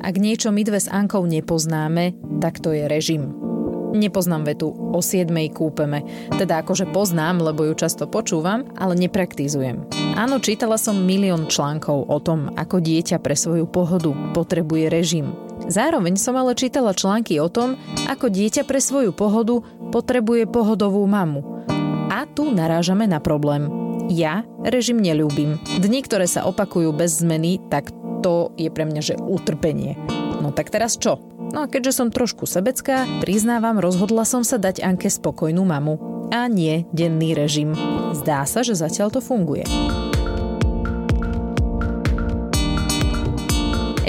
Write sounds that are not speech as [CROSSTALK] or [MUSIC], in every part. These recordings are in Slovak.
Ak niečo my dve s Ankou nepoznáme, tak to je režim. Nepoznám vetu o 7 kúpeme. Teda akože poznám, lebo ju často počúvam, ale nepraktizujem. Áno, čítala som milión článkov o tom, ako dieťa pre svoju pohodu potrebuje režim. Zároveň som ale čítala články o tom, ako dieťa pre svoju pohodu potrebuje pohodovú mamu. A tu narážame na problém. Ja režim nelúbim. Dni, ktoré sa opakujú bez zmeny, tak to je pre mňa že utrpenie. No tak teraz čo? No a keďže som trošku sebecká, priznávam, rozhodla som sa dať Anke spokojnú mamu. A nie denný režim. Zdá sa, že zatiaľ to funguje.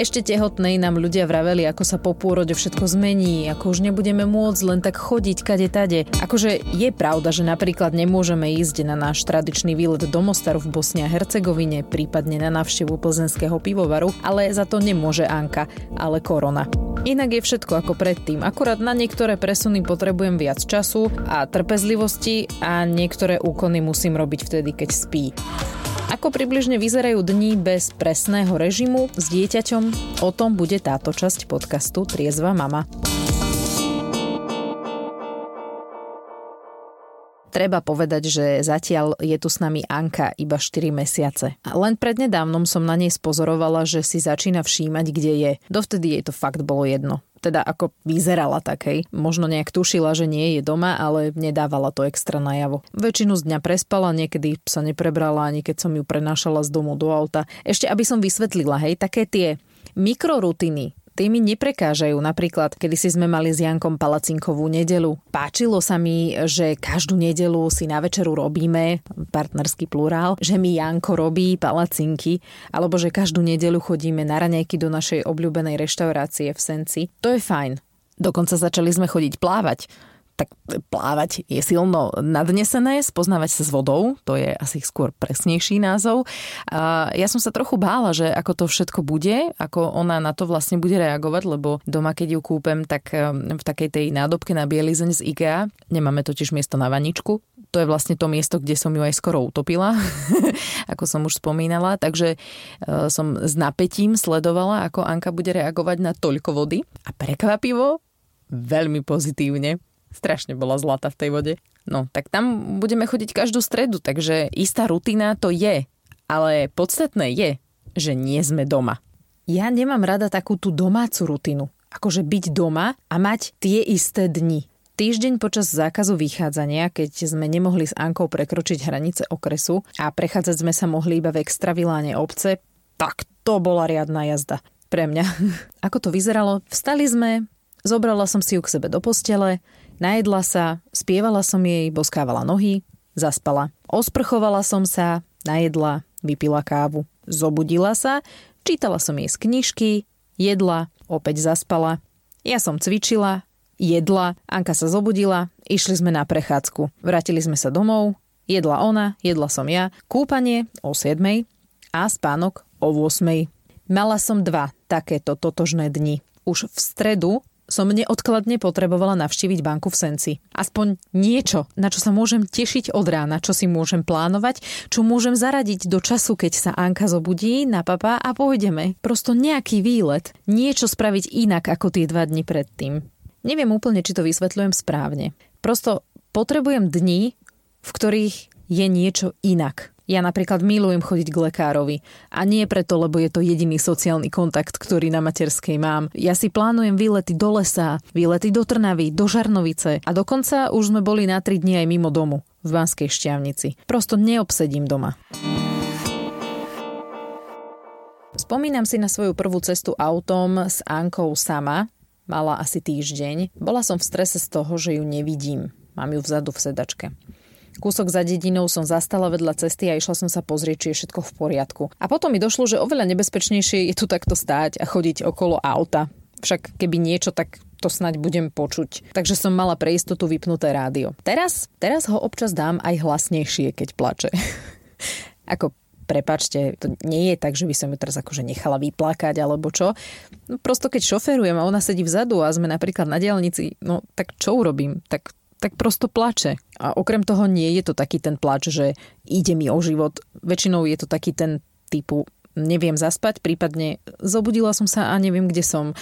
Ešte tehotnej nám ľudia vraveli, ako sa po pôrode všetko zmení, ako už nebudeme môcť len tak chodiť kade tade. Akože je pravda, že napríklad nemôžeme ísť na náš tradičný výlet do Mostaru v Bosne a Hercegovine, prípadne na návštevu plzenského pivovaru, ale za to nemôže Anka, ale korona. Inak je všetko ako predtým, akurát na niektoré presuny potrebujem viac času a trpezlivosti a niektoré úkony musím robiť vtedy, keď spí. Ako približne vyzerajú dni bez presného režimu s dieťaťom? O tom bude táto časť podcastu Triezva mama. Treba povedať, že zatiaľ je tu s nami Anka iba 4 mesiace. Len prednedávnom som na nej spozorovala, že si začína všímať, kde je. Dovtedy jej to fakt bolo jedno teda ako vyzerala takej. Možno nejak tušila, že nie je doma, ale nedávala to extra najavo. Väčšinu z dňa prespala, niekedy sa neprebrala, ani keď som ju prenášala z domu do auta. Ešte aby som vysvetlila, hej, také tie mikrorutiny, Tí mi neprekážajú. Napríklad, kedy si sme mali s Jankom palacinkovú nedelu. Páčilo sa mi, že každú nedelu si na večeru robíme, partnerský plurál, že mi Janko robí palacinky, alebo že každú nedelu chodíme na raňajky do našej obľúbenej reštaurácie v Senci. To je fajn. Dokonca začali sme chodiť plávať tak plávať je silno nadnesené, spoznávať sa s vodou, to je asi skôr presnejší názov. A ja som sa trochu bála, že ako to všetko bude, ako ona na to vlastne bude reagovať, lebo doma, keď ju kúpem, tak v takej tej nádobke na bielizeň z IKEA, nemáme totiž miesto na vaničku, to je vlastne to miesto, kde som ju aj skoro utopila, [LAUGHS] ako som už spomínala, takže uh, som s napätím sledovala, ako Anka bude reagovať na toľko vody a prekvapivo veľmi pozitívne strašne bola zlata v tej vode. No, tak tam budeme chodiť každú stredu, takže istá rutina to je. Ale podstatné je, že nie sme doma. Ja nemám rada takú tú domácu rutinu. Akože byť doma a mať tie isté dni. Týždeň počas zákazu vychádzania, keď sme nemohli s Ankou prekročiť hranice okresu a prechádzať sme sa mohli iba v extraviláne obce, tak to bola riadna jazda pre mňa. [LAUGHS] Ako to vyzeralo? Vstali sme, zobrala som si ju k sebe do postele, Najedla sa, spievala som jej, boskávala nohy, zaspala. Osprchovala som sa, najedla, vypila kávu. Zobudila sa, čítala som jej z knižky, jedla, opäť zaspala. Ja som cvičila, jedla, Anka sa zobudila, išli sme na prechádzku. Vrátili sme sa domov, jedla ona, jedla som ja, kúpanie o 7 a spánok o 8. Mala som dva takéto totožné dni. Už v stredu som neodkladne potrebovala navštíviť banku v Senci. Aspoň niečo, na čo sa môžem tešiť od rána, čo si môžem plánovať, čo môžem zaradiť do času, keď sa Anka zobudí na papa a pôjdeme. Prosto nejaký výlet. Niečo spraviť inak ako tie dva dni predtým. Neviem úplne, či to vysvetľujem správne. Prosto potrebujem dni, v ktorých je niečo inak. Ja napríklad milujem chodiť k lekárovi. A nie preto, lebo je to jediný sociálny kontakt, ktorý na materskej mám. Ja si plánujem výlety do lesa, výlety do Trnavy, do Žarnovice a dokonca už sme boli na 3 dni aj mimo domu v Banskej šťavnici. Prosto neobsedím doma. Spomínam si na svoju prvú cestu autom s Ankou sama. Mala asi týždeň. Bola som v strese z toho, že ju nevidím. Mám ju vzadu v sedačke. Kúsok za dedinou som zastala vedľa cesty a išla som sa pozrieť, či je všetko v poriadku. A potom mi došlo, že oveľa nebezpečnejšie je tu takto stáť a chodiť okolo auta. Však keby niečo, tak to snaď budem počuť. Takže som mala pre istotu vypnuté rádio. Teraz, teraz ho občas dám aj hlasnejšie, keď plače. [LAUGHS] Ako prepačte, to nie je tak, že by som ju teraz akože nechala vyplakať alebo čo. No prosto keď šoferujem a ona sedí vzadu a sme napríklad na diálnici, no tak čo urobím? Tak tak prosto plače. A okrem toho nie je to taký ten plač, že ide mi o život. Väčšinou je to taký ten typu neviem zaspať, prípadne zobudila som sa a neviem, kde som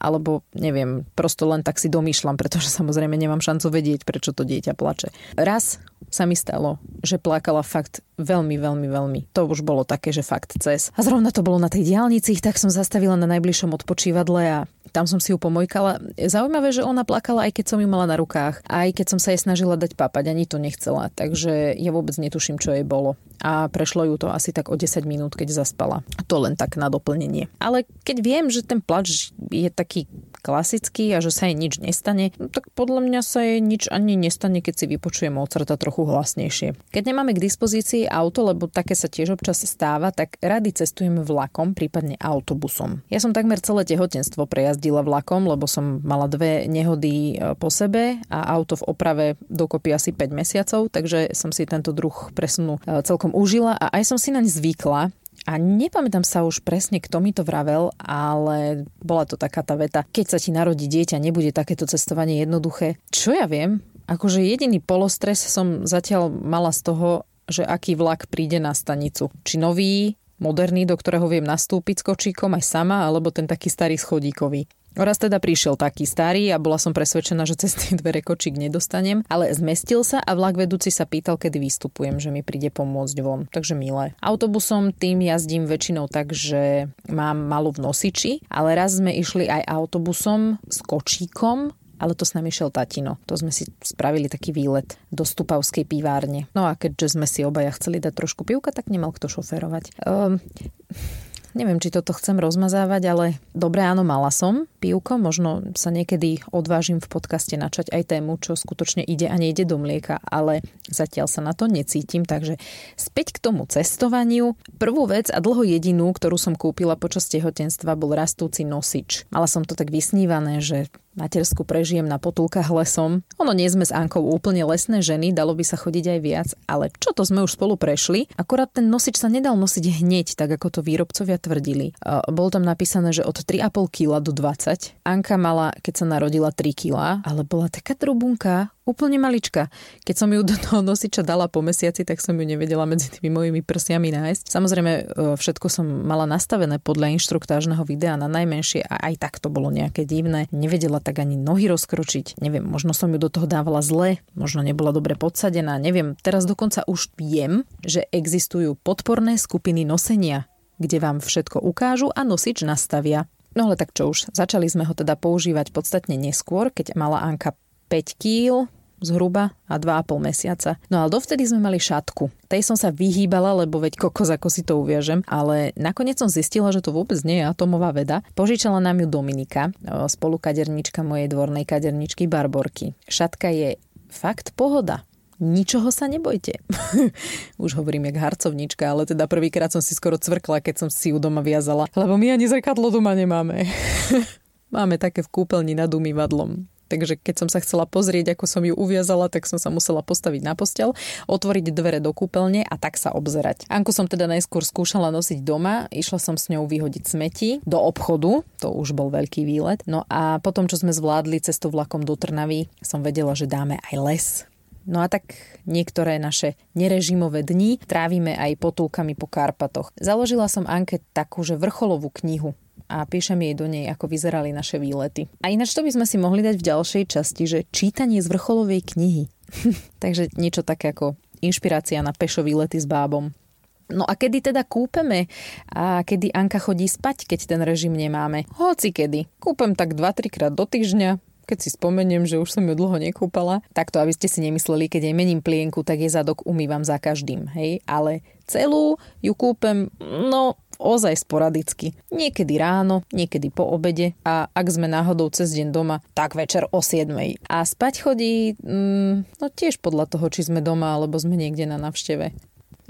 alebo neviem, prosto len tak si domýšľam, pretože samozrejme nemám šancu vedieť, prečo to dieťa plače. Raz sa mi stalo, že plakala fakt veľmi, veľmi, veľmi. To už bolo také, že fakt cez. A zrovna to bolo na tej diálnici, tak som zastavila na najbližšom odpočívadle a tam som si ju pomojkala. Zaujímavé, že ona plakala aj keď som ju mala na rukách, aj keď som sa jej snažila dať papať, ani to nechcela. Takže ja vôbec netuším, čo jej bolo. A prešlo ju to asi tak o 10 minút, keď zaspala. To len tak na doplnenie. Ale keď viem, že ten plač je taký klasický a že sa jej nič nestane, no tak podľa mňa sa jej nič ani nestane, keď si vypočuje Mozarta trochu hlasnejšie. Keď nemáme k dispozícii auto, lebo také sa tiež občas stáva, tak rady cestujeme vlakom, prípadne autobusom. Ja som takmer celé tehotenstvo prejazdila vlakom, lebo som mala dve nehody e, po sebe a auto v oprave dokopy asi 5 mesiacov, takže som si tento druh presunu e, celkom užila a aj som si naň zvykla, a nepamätám sa už presne, kto mi to vravel, ale bola to taká tá veta. Keď sa ti narodí dieťa, nebude takéto cestovanie jednoduché. Čo ja viem? Akože jediný polostres som zatiaľ mala z toho, že aký vlak príde na stanicu. Či nový, moderný, do ktorého viem nastúpiť s kočíkom aj sama, alebo ten taký starý schodíkový. Raz teda prišiel taký starý a bola som presvedčená, že cez tie dvere kočík nedostanem, ale zmestil sa a vlak vedúci sa pýtal, kedy vystupujem, že mi príde pomôcť von. Takže milé. Autobusom tým jazdím väčšinou tak, že mám malú v nosiči, ale raz sme išli aj autobusom s kočíkom ale to s nami šiel tatino. To sme si spravili taký výlet do Stupavskej pivárne. No a keďže sme si obaja chceli dať trošku pivka, tak nemal kto šoférovať. Um, Neviem, či toto chcem rozmazávať, ale dobre, áno, mala som pivko. Možno sa niekedy odvážim v podcaste načať aj tému, čo skutočne ide a nejde do mlieka, ale zatiaľ sa na to necítim. Takže späť k tomu cestovaniu. Prvú vec a dlho jedinú, ktorú som kúpila počas tehotenstva, bol rastúci nosič. Mala som to tak vysnívané, že matersku prežijem na potulkách lesom. Ono nie sme s Ankou úplne lesné ženy, dalo by sa chodiť aj viac, ale čo to sme už spolu prešli, akorát ten nosič sa nedal nosiť hneď, tak ako to výrobcovia tvrdili. Bolo tam napísané, že od 3,5 kg do 20. Anka mala, keď sa narodila, 3 kg, ale bola taká trubunka, Úplne malička. Keď som ju do toho nosiča dala po mesiaci, tak som ju nevedela medzi tými mojimi prsiami nájsť. Samozrejme, e, všetko som mala nastavené podľa inštruktážneho videa na najmenšie a aj tak to bolo nejaké divné. Nevedela tak ani nohy rozkročiť. Neviem, možno som ju do toho dávala zle, možno nebola dobre podsadená, neviem. Teraz dokonca už viem, že existujú podporné skupiny nosenia, kde vám všetko ukážu a nosič nastavia. No ale tak čo už, začali sme ho teda používať podstatne neskôr, keď mala Anka 5 kg, zhruba a 2,5 mesiaca. No ale dovtedy sme mali šatku. Tej som sa vyhýbala, lebo veď kokos, ako si to uviažem, ale nakoniec som zistila, že to vôbec nie je atomová veda. Požičala nám ju Dominika, spolukadernička mojej dvornej kaderničky Barborky. Šatka je fakt pohoda. Ničoho sa nebojte. [LAUGHS] Už hovorím jak harcovnička, ale teda prvýkrát som si skoro cvrkla, keď som si ju doma viazala, lebo my ani zrkadlo doma nemáme. [LAUGHS] Máme také v kúpeľni nad umývadlom. Takže keď som sa chcela pozrieť, ako som ju uviazala, tak som sa musela postaviť na postel, otvoriť dvere do kúpeľne a tak sa obzerať. Anku som teda najskôr skúšala nosiť doma, išla som s ňou vyhodiť smeti do obchodu, to už bol veľký výlet. No a potom, čo sme zvládli cestu vlakom do Trnavy, som vedela, že dáme aj les, No a tak niektoré naše nerežimové dni trávime aj potulkami po Karpatoch. Založila som Anke takú, že vrcholovú knihu a píšem jej do nej, ako vyzerali naše výlety. A ináč to by sme si mohli dať v ďalšej časti, že čítanie z vrcholovej knihy. [LAUGHS] Takže niečo také ako inšpirácia na pešo výlety s bábom. No a kedy teda kúpeme a kedy Anka chodí spať, keď ten režim nemáme? Hoci kedy. Kúpem tak 2-3 krát do týždňa, keď si spomeniem, že už som ju dlho nekúpala, tak to aby ste si nemysleli, keď jej mením plienku, tak je zadok umývam za každým, hej, ale celú ju kúpem, no ozaj sporadicky. Niekedy ráno, niekedy po obede a ak sme náhodou cez deň doma, tak večer o 7. A spať chodí, mm, no tiež podľa toho, či sme doma alebo sme niekde na navšteve.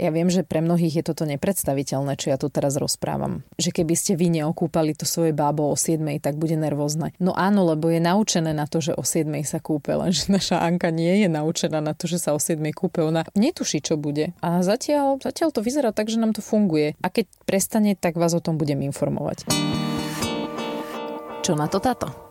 Ja viem, že pre mnohých je toto nepredstaviteľné, čo ja tu teraz rozprávam. Že keby ste vy neokúpali to svoje bábo o 7, tak bude nervózne. No áno, lebo je naučené na to, že o 7 sa kúpe, lenže [LAUGHS] naša Anka nie je naučená na to, že sa o 7 kúpe. Ona netuší, čo bude. A zatiaľ, zatiaľ to vyzerá tak, že nám to funguje. A keď prestane, tak vás o tom budem informovať. Čo na to táto?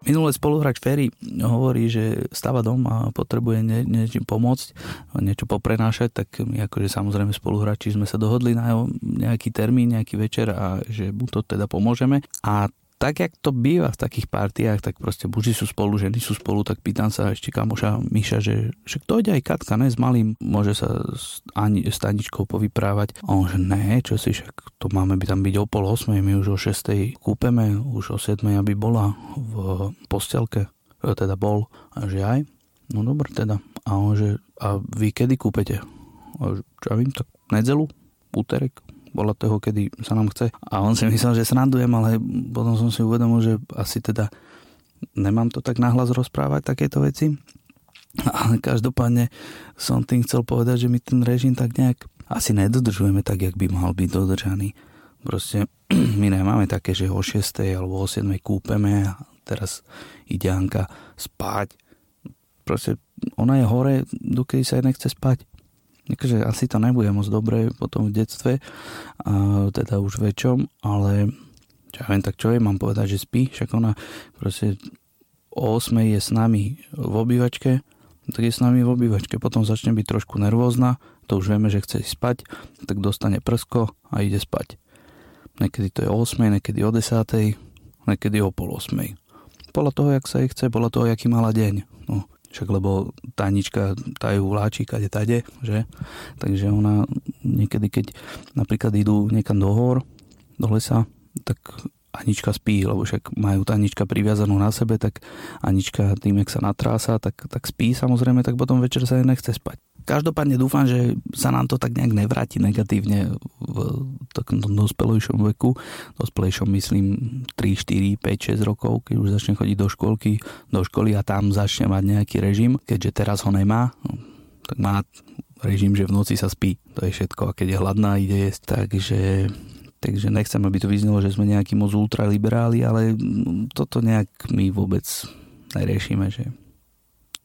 Minulý spoluhráč Ferry hovorí, že stáva dom a potrebuje nie, niečím pomôcť, niečo poprenášať, tak my akože samozrejme spoluhráči sme sa dohodli na nejaký termín, nejaký večer a že mu to teda pomôžeme. A tak, jak to býva v takých partiách, tak proste muži sú spolu, ženy sú spolu, tak pýtam sa ešte kamoša Miša, že, že kto ide aj Katka, ne, s malým, môže sa s, Ani, s Taničkou povyprávať. A on, že ne, čo si, však to máme by tam byť o pol osmej, my už o šestej kúpeme, už o siedmej, aby bola v postelke, e, teda bol, a že aj, no dobre teda. A on, že, a vy kedy kúpete? A, čo ja vím, tak nedelu, úterek, bola toho, kedy sa nám chce. A on si myslel, že srandujem, ale potom som si uvedomil, že asi teda nemám to tak nahlas rozprávať takéto veci. Ale každopádne som tým chcel povedať, že my ten režim tak nejak asi nedodržujeme tak, jak by mal byť dodržaný. Proste [CLEARS THROAT] my nemáme také, že o 6. alebo o 7. kúpeme a teraz ide Anka spať. Proste ona je hore, dokedy sa jej nechce spať. Takže asi to nebude moc dobre potom v detstve, a teda už väčšom, ale ja viem, tak čo je, mám povedať, že spí, však ona proste o 8 je s nami v obývačke, tak je s nami v obývačke, potom začne byť trošku nervózna, to už vieme, že chce ísť spať, tak dostane prsko a ide spať. Niekedy to je o 8, niekedy o 10, niekedy o pol 8. Podľa toho, jak sa jej chce, podľa toho, aký mala deň. Však lebo Tanička tá ju vláči kade tade, že? Takže ona niekedy, keď napríklad idú niekam do hor, do lesa, tak Anička spí, lebo však majú Tanička priviazanú na sebe, tak Anička tým, jak sa natrása, tak, tak spí samozrejme, tak potom večer sa jej nechce spať. Každopádne dúfam, že sa nám to tak nejak nevráti negatívne v takom dospelejšom veku. Dospelejšom myslím 3, 4, 5, 6 rokov, keď už začne chodiť do školky, do školy a tam začne mať nejaký režim. Keďže teraz ho nemá, tak má režim, že v noci sa spí. To je všetko. A keď je hladná, ide jesť. Takže Takže nechcem, aby to vyznelo, že sme nejakí moc ultraliberáli, ale toto nejak my vôbec neriešime, že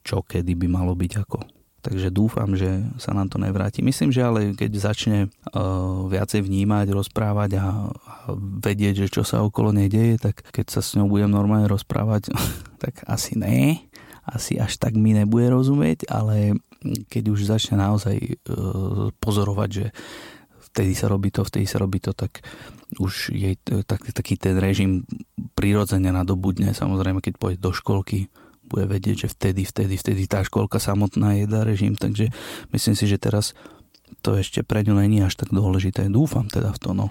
čo kedy by malo byť ako. Takže dúfam, že sa nám to nevráti. Myslím, že ale keď začne uh, viacej vnímať, rozprávať a, vedieť, že čo sa okolo nej deje, tak keď sa s ňou budem normálne rozprávať, [LAUGHS] tak asi ne. Asi až tak mi nebude rozumieť, ale keď už začne naozaj uh, pozorovať, že vtedy sa robí to, vtedy sa robí to, tak už je tak, taký ten režim prirodzene nadobudne. Samozrejme, keď pôjde do školky, bude vedieť, že vtedy, vtedy, vtedy tá školka samotná jedá režim, takže myslím si, že teraz to ešte pre ňu není až tak dôležité. Dúfam teda v to, no.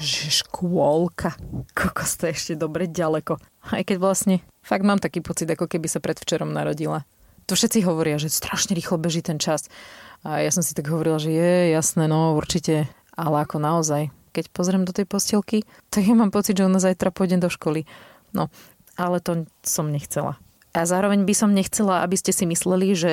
Že škôlka. Kokos to je ešte dobre ďaleko. Aj keď vlastne fakt mám taký pocit, ako keby sa predvčerom narodila. To všetci hovoria, že strašne rýchlo beží ten čas. A ja som si tak hovorila, že je jasné, no určite. Ale ako naozaj, keď pozriem do tej postielky, tak ja mám pocit, že ona zajtra pôjde do školy. No, ale to som nechcela. A zároveň by som nechcela, aby ste si mysleli, že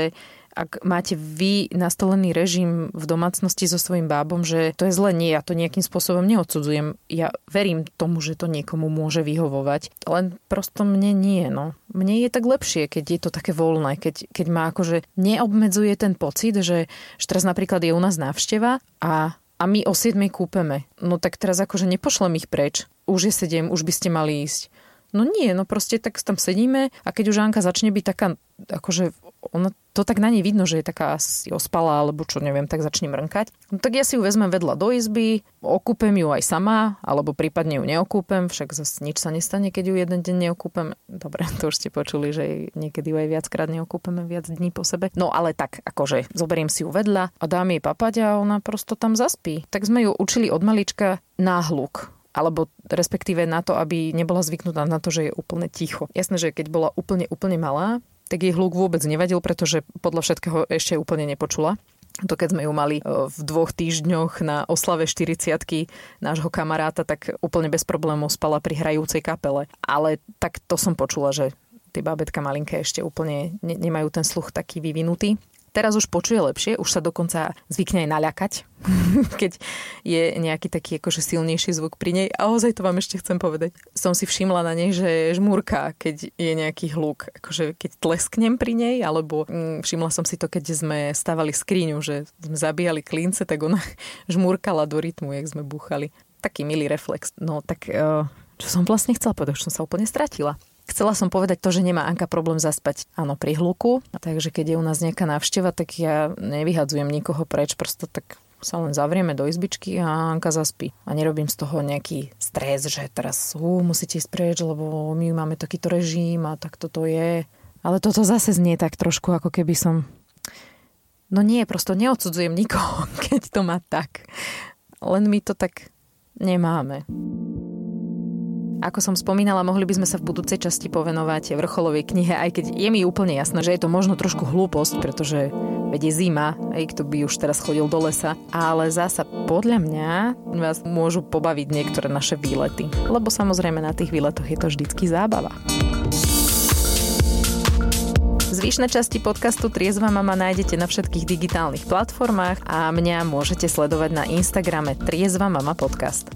ak máte vy nastolený režim v domácnosti so svojím bábom, že to je zle, nie, ja to nejakým spôsobom neodsudzujem. Ja verím tomu, že to niekomu môže vyhovovať, len prosto mne nie, no. Mne je tak lepšie, keď je to také voľné, keď, keď ma akože neobmedzuje ten pocit, že, že teraz napríklad je u nás návšteva a a my o 7 kúpeme. No tak teraz akože nepošlem ich preč. Už je 7, už by ste mali ísť. No nie, no proste tak tam sedíme a keď už Anka začne byť taká, akože ona, to tak na nej vidno, že je taká asi ospalá, alebo čo neviem, tak začne mrnkať. No tak ja si ju vezmem vedľa do izby, okúpem ju aj sama, alebo prípadne ju neokúpem, však zase nič sa nestane, keď ju jeden deň neokúpem. Dobre, to už ste počuli, že niekedy ju aj viackrát neokúpeme viac dní po sebe. No ale tak, akože zoberiem si ju vedľa a dám jej papať a ona prosto tam zaspí. Tak sme ju učili od malička náhluk alebo respektíve na to, aby nebola zvyknutá na to, že je úplne ticho. Jasné, že keď bola úplne, úplne malá, tak jej hluk vôbec nevadil, pretože podľa všetkého ešte úplne nepočula. To keď sme ju mali e, v dvoch týždňoch na oslave 40 nášho kamaráta, tak úplne bez problémov spala pri hrajúcej kapele. Ale tak to som počula, že tie bábetka malinké ešte úplne ne- nemajú ten sluch taký vyvinutý. Teraz už počuje lepšie, už sa dokonca zvykne aj naľakať, [LAUGHS] keď je nejaký taký akože silnejší zvuk pri nej. A ozaj to vám ešte chcem povedať. Som si všimla na nej, že žmúrka, keď je nejaký hluk. Akože keď tlesknem pri nej, alebo mm, všimla som si to, keď sme stavali skriňu, že sme zabíjali klince, tak ona [LAUGHS] žmúrkala do rytmu, jak sme búchali. Taký milý reflex. No tak uh, Čo som vlastne chcela povedať, som sa úplne stratila. Chcela som povedať to, že nemá Anka problém zaspať, áno, pri hluku. Takže keď je u nás nejaká návšteva, tak ja nevyhadzujem nikoho preč, prosto tak sa len zavrieme do izbičky a Anka zaspí. A nerobím z toho nejaký stres, že teraz ú, musíte ísť preč, lebo my máme takýto režim a tak toto je. Ale toto zase znie tak trošku, ako keby som... No nie, prosto neodsudzujem nikoho, [LAUGHS] keď to má tak. Len my to tak nemáme. Ako som spomínala, mohli by sme sa v budúcej časti povenovať vrcholovej knihe, aj keď je mi úplne jasné, že je to možno trošku hlúposť, pretože veď je zima, aj kto by už teraz chodil do lesa. Ale zasa podľa mňa vás môžu pobaviť niektoré naše výlety. Lebo samozrejme na tých výletoch je to vždycky zábava. Zvyšné časti podcastu Triezva mama nájdete na všetkých digitálnych platformách a mňa môžete sledovať na Instagrame Triezva mama podcast.